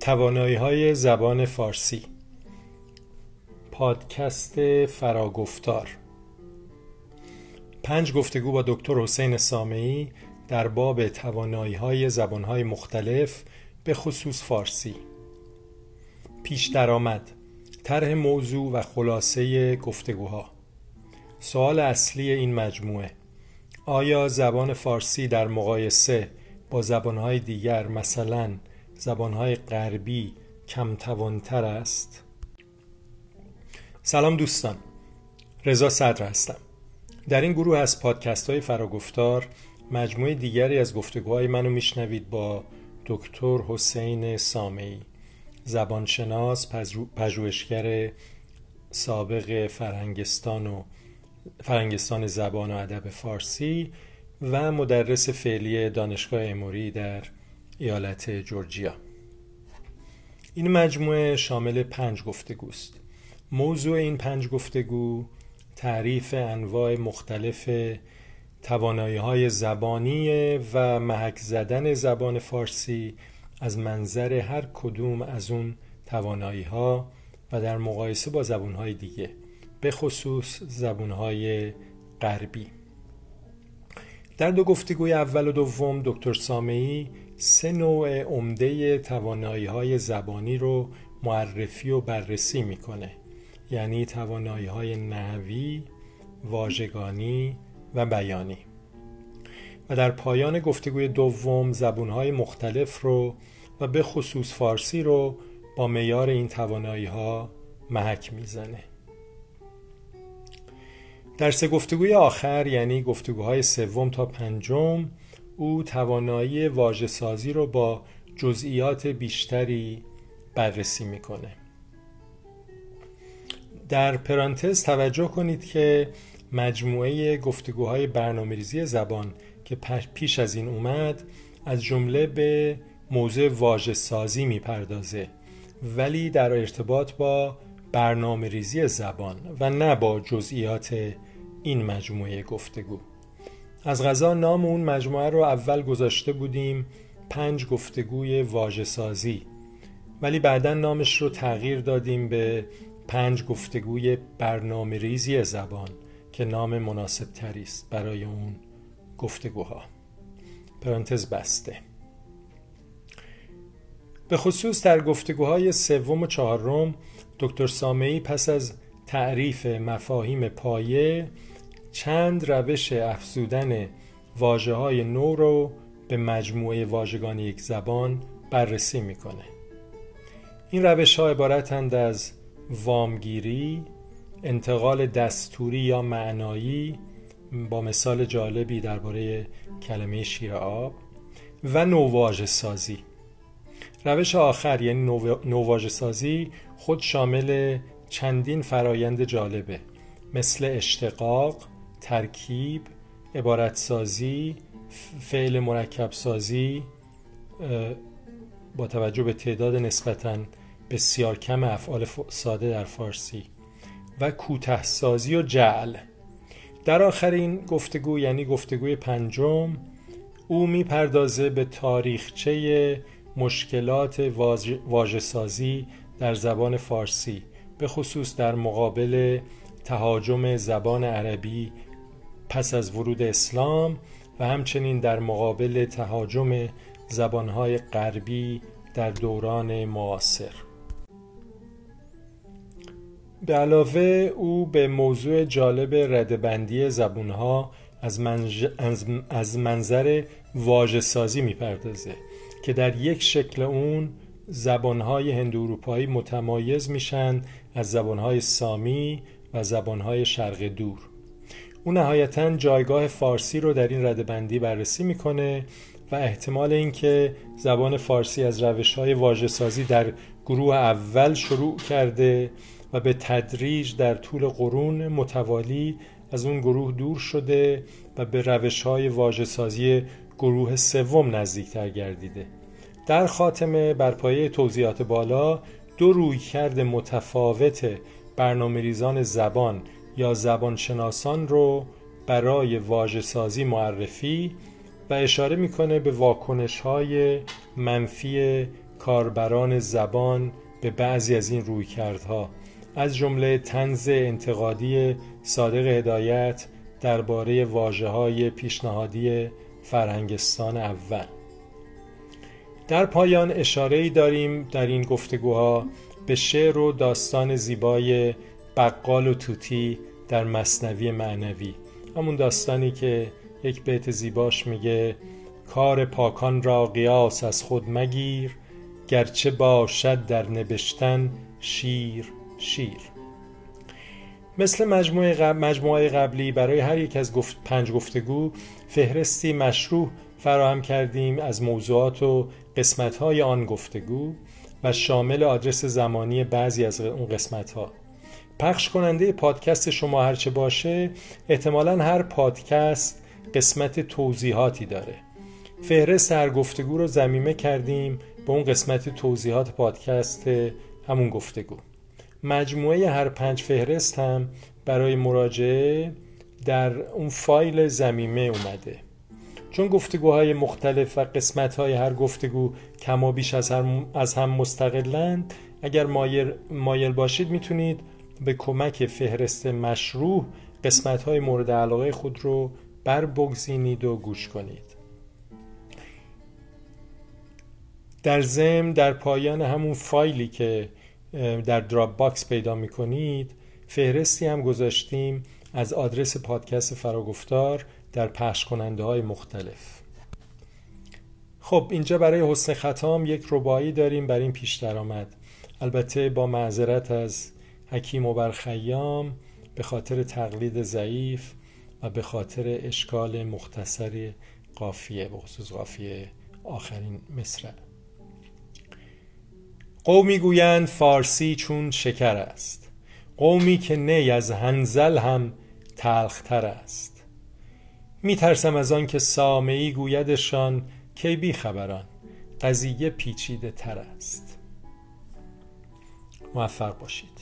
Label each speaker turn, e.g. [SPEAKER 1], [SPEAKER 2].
[SPEAKER 1] توانایی های زبان فارسی. پادکست فراگفتار. پنج گفتگو با دکتر حسین سامعی در باب توانایی های زبان های مختلف به خصوص فارسی. پیش درآمد طرح موضوع و خلاصه گفتگوها. سوال اصلی این مجموعه آیا زبان فارسی در مقایسه با زبانهای دیگر مثلا زبانهای غربی کم توانتر است. سلام دوستان رضا صدر هستم. در این گروه از پادکست های فراگفتار مجموعه دیگری از گفتگوهای منو میشنوید با دکتر حسین سامعی زبانشناس پژوهشگر سابق فرهنگستان و فرنگستان زبان و ادب فارسی و مدرس فعلی دانشگاه اموری در ایالت جورجیا. این مجموعه شامل پنج گفتگوست. موضوع این پنج گفتگو تعریف انواع مختلف توانایی های زبانی و محک زدن زبان فارسی از منظر هر کدوم از اون توانایی ها و در مقایسه با زبان های دیگه به خصوص زبونهای غربی. در دو گفتگوی اول و دوم دکتر سامعی سه نوع عمده توانایی های زبانی رو معرفی و بررسی می‌کنه. یعنی توانایی های نحوی، واژگانی و بیانی. و در پایان گفتگوی دوم زبونهای مختلف رو و به خصوص فارسی رو با میار این توانایی ها محک می‌زنه. در سه گفتگوی آخر یعنی گفتگوهای سوم تا پنجم او توانایی واژه سازی رو با جزئیات بیشتری بررسی می‌کنه. در پرانتز توجه کنید که مجموعه گفتگوهای برنامه‌ریزی زبان که پیش از این اومد از جمله به موضوع واژه سازی می‌پردازه ولی در ارتباط با برنامه ریزی زبان و نه با جزئیات این مجموعه گفتگو. از غذا نام اون مجموعه رو اول گذاشته بودیم پنج گفتگوی واژه سازی ولی بعدا نامش رو تغییر دادیم به پنج گفتگوی برنامه ریزی زبان که نام مناسب است برای اون گفتگوها. پرانتز بسته. به خصوص در گفتگوهای سوم و چهارم دکتر سامعی پس از تعریف مفاهیم پایه چند روش افزودن واجه های نو رو به مجموعه واژگان یک زبان بررسی می‌کنه. این روش ها عبارتند از وامگیری انتقال دستوری یا معنایی با مثال جالبی درباره کلمه شیر آب و نوواژه سازی. روش آخر یعنی نوواژه سازی خود شامل چندین فرایند جالبه مثل اشتقاق، ترکیب عبارت سازی فعل مرکب سازی با توجه به تعداد نسبتا بسیار کم افعال ساده در فارسی و کوته سازی و جعل. در آخرین گفتگو یعنی گفتگوی پنجم او می‌پردازه به تاریخچه مشکلات واژه سازی در زبان فارسی به خصوص در مقابل تهاجم زبان عربی پس از ورود اسلام و همچنین در مقابل تهاجم زبانهای غربی در دوران معاصر. به علاوه او به موضوع جالب ردبندی زبونها از, منظر واژه سازی می‌پردازه که در یک شکل اون زبانهای هند اروپایی متمایز میشن از زبانهای سامی و زبانهای شرق دور. او نهایتا جایگاه فارسی رو در این ردبندی بررسی می‌کنه و احتمال اینکه زبان فارسی از روش های واجه سازی در گروه اول شروع کرده و به تدریج در طول قرون متوالی از اون گروه دور شده و به روش های واجه سازی گروه سوم نزدیکتر گردیده. در خاتمه بر پایه توضیحات بالا دو رویکرد متفاوت برنامه ریزان زبان یا زبانشناسان رو برای واژه سازی معرفی و اشاره می‌کنه به واکنش های منفی کاربران زبان به بعضی از این رویکردها. از جمله تنز انتقادی صادق هدایت درباره واجه های پیشنهادی فرهنگستان اول. در پایان اشاره داریم در این گفتگوها به شعر و داستان زیبای بقال و توتی در مصنوی معنوی. همون داستانی که یک بیت زیباش میگه کار پاکان را قیاس از خود مگیر گرچه باشد در نبشتن شیر شیر. مثل مجموعه, قبل، مجموعه قبلی برای هر یک از گفت پنج گفتگو فهرستی مشروع فراهم کردیم از موضوعات و قسمت‌های آن گفتگو و شامل آدرس زمانی بعضی از اون قسمت‌ها. پخش کننده پادکست شما هرچه باشه احتمالا هر پادکست قسمت توضیحاتی داره. فهرست هر گفتگو رو زمیمه کردیم به اون قسمت توضیحات پادکست همون گفتگو. مجموعه هر پنج فهرست هم برای مراجعه در اون فایل زمیمه اومده. چون گفتگوهای مختلف و قسمتهای هر گفتگو کما بیش از, از هم مستقلند اگر مایل, مایل باشید می‌تونید به کمک فهرست مشروع قسمتهای مورد علاقه خود رو بر بگزینید و گوش کنید. در ضمن در پایان همون فایلی که در Dropbox پیدا می کنید فهرستی هم گذاشتیم از آدرس پادکست فراگفتار در پخش کننده های مختلف. خب اینجا برای حسن ختام یک رباعی داریم بر این پیش درآمد البته با معذرت از حکیم عمر خیام به خاطر تقلید ضعیف و به خاطر اشکال مختصر قافیه به خصوص قافیه آخرین مصرع قومی گویند فارسی چون شکر است. قومی که نی از هنزل هم تلختر است. می ترسم از آن که سامعی گویدشان کی بی خبران. قضیه پیچیده تر است. موفق باشید.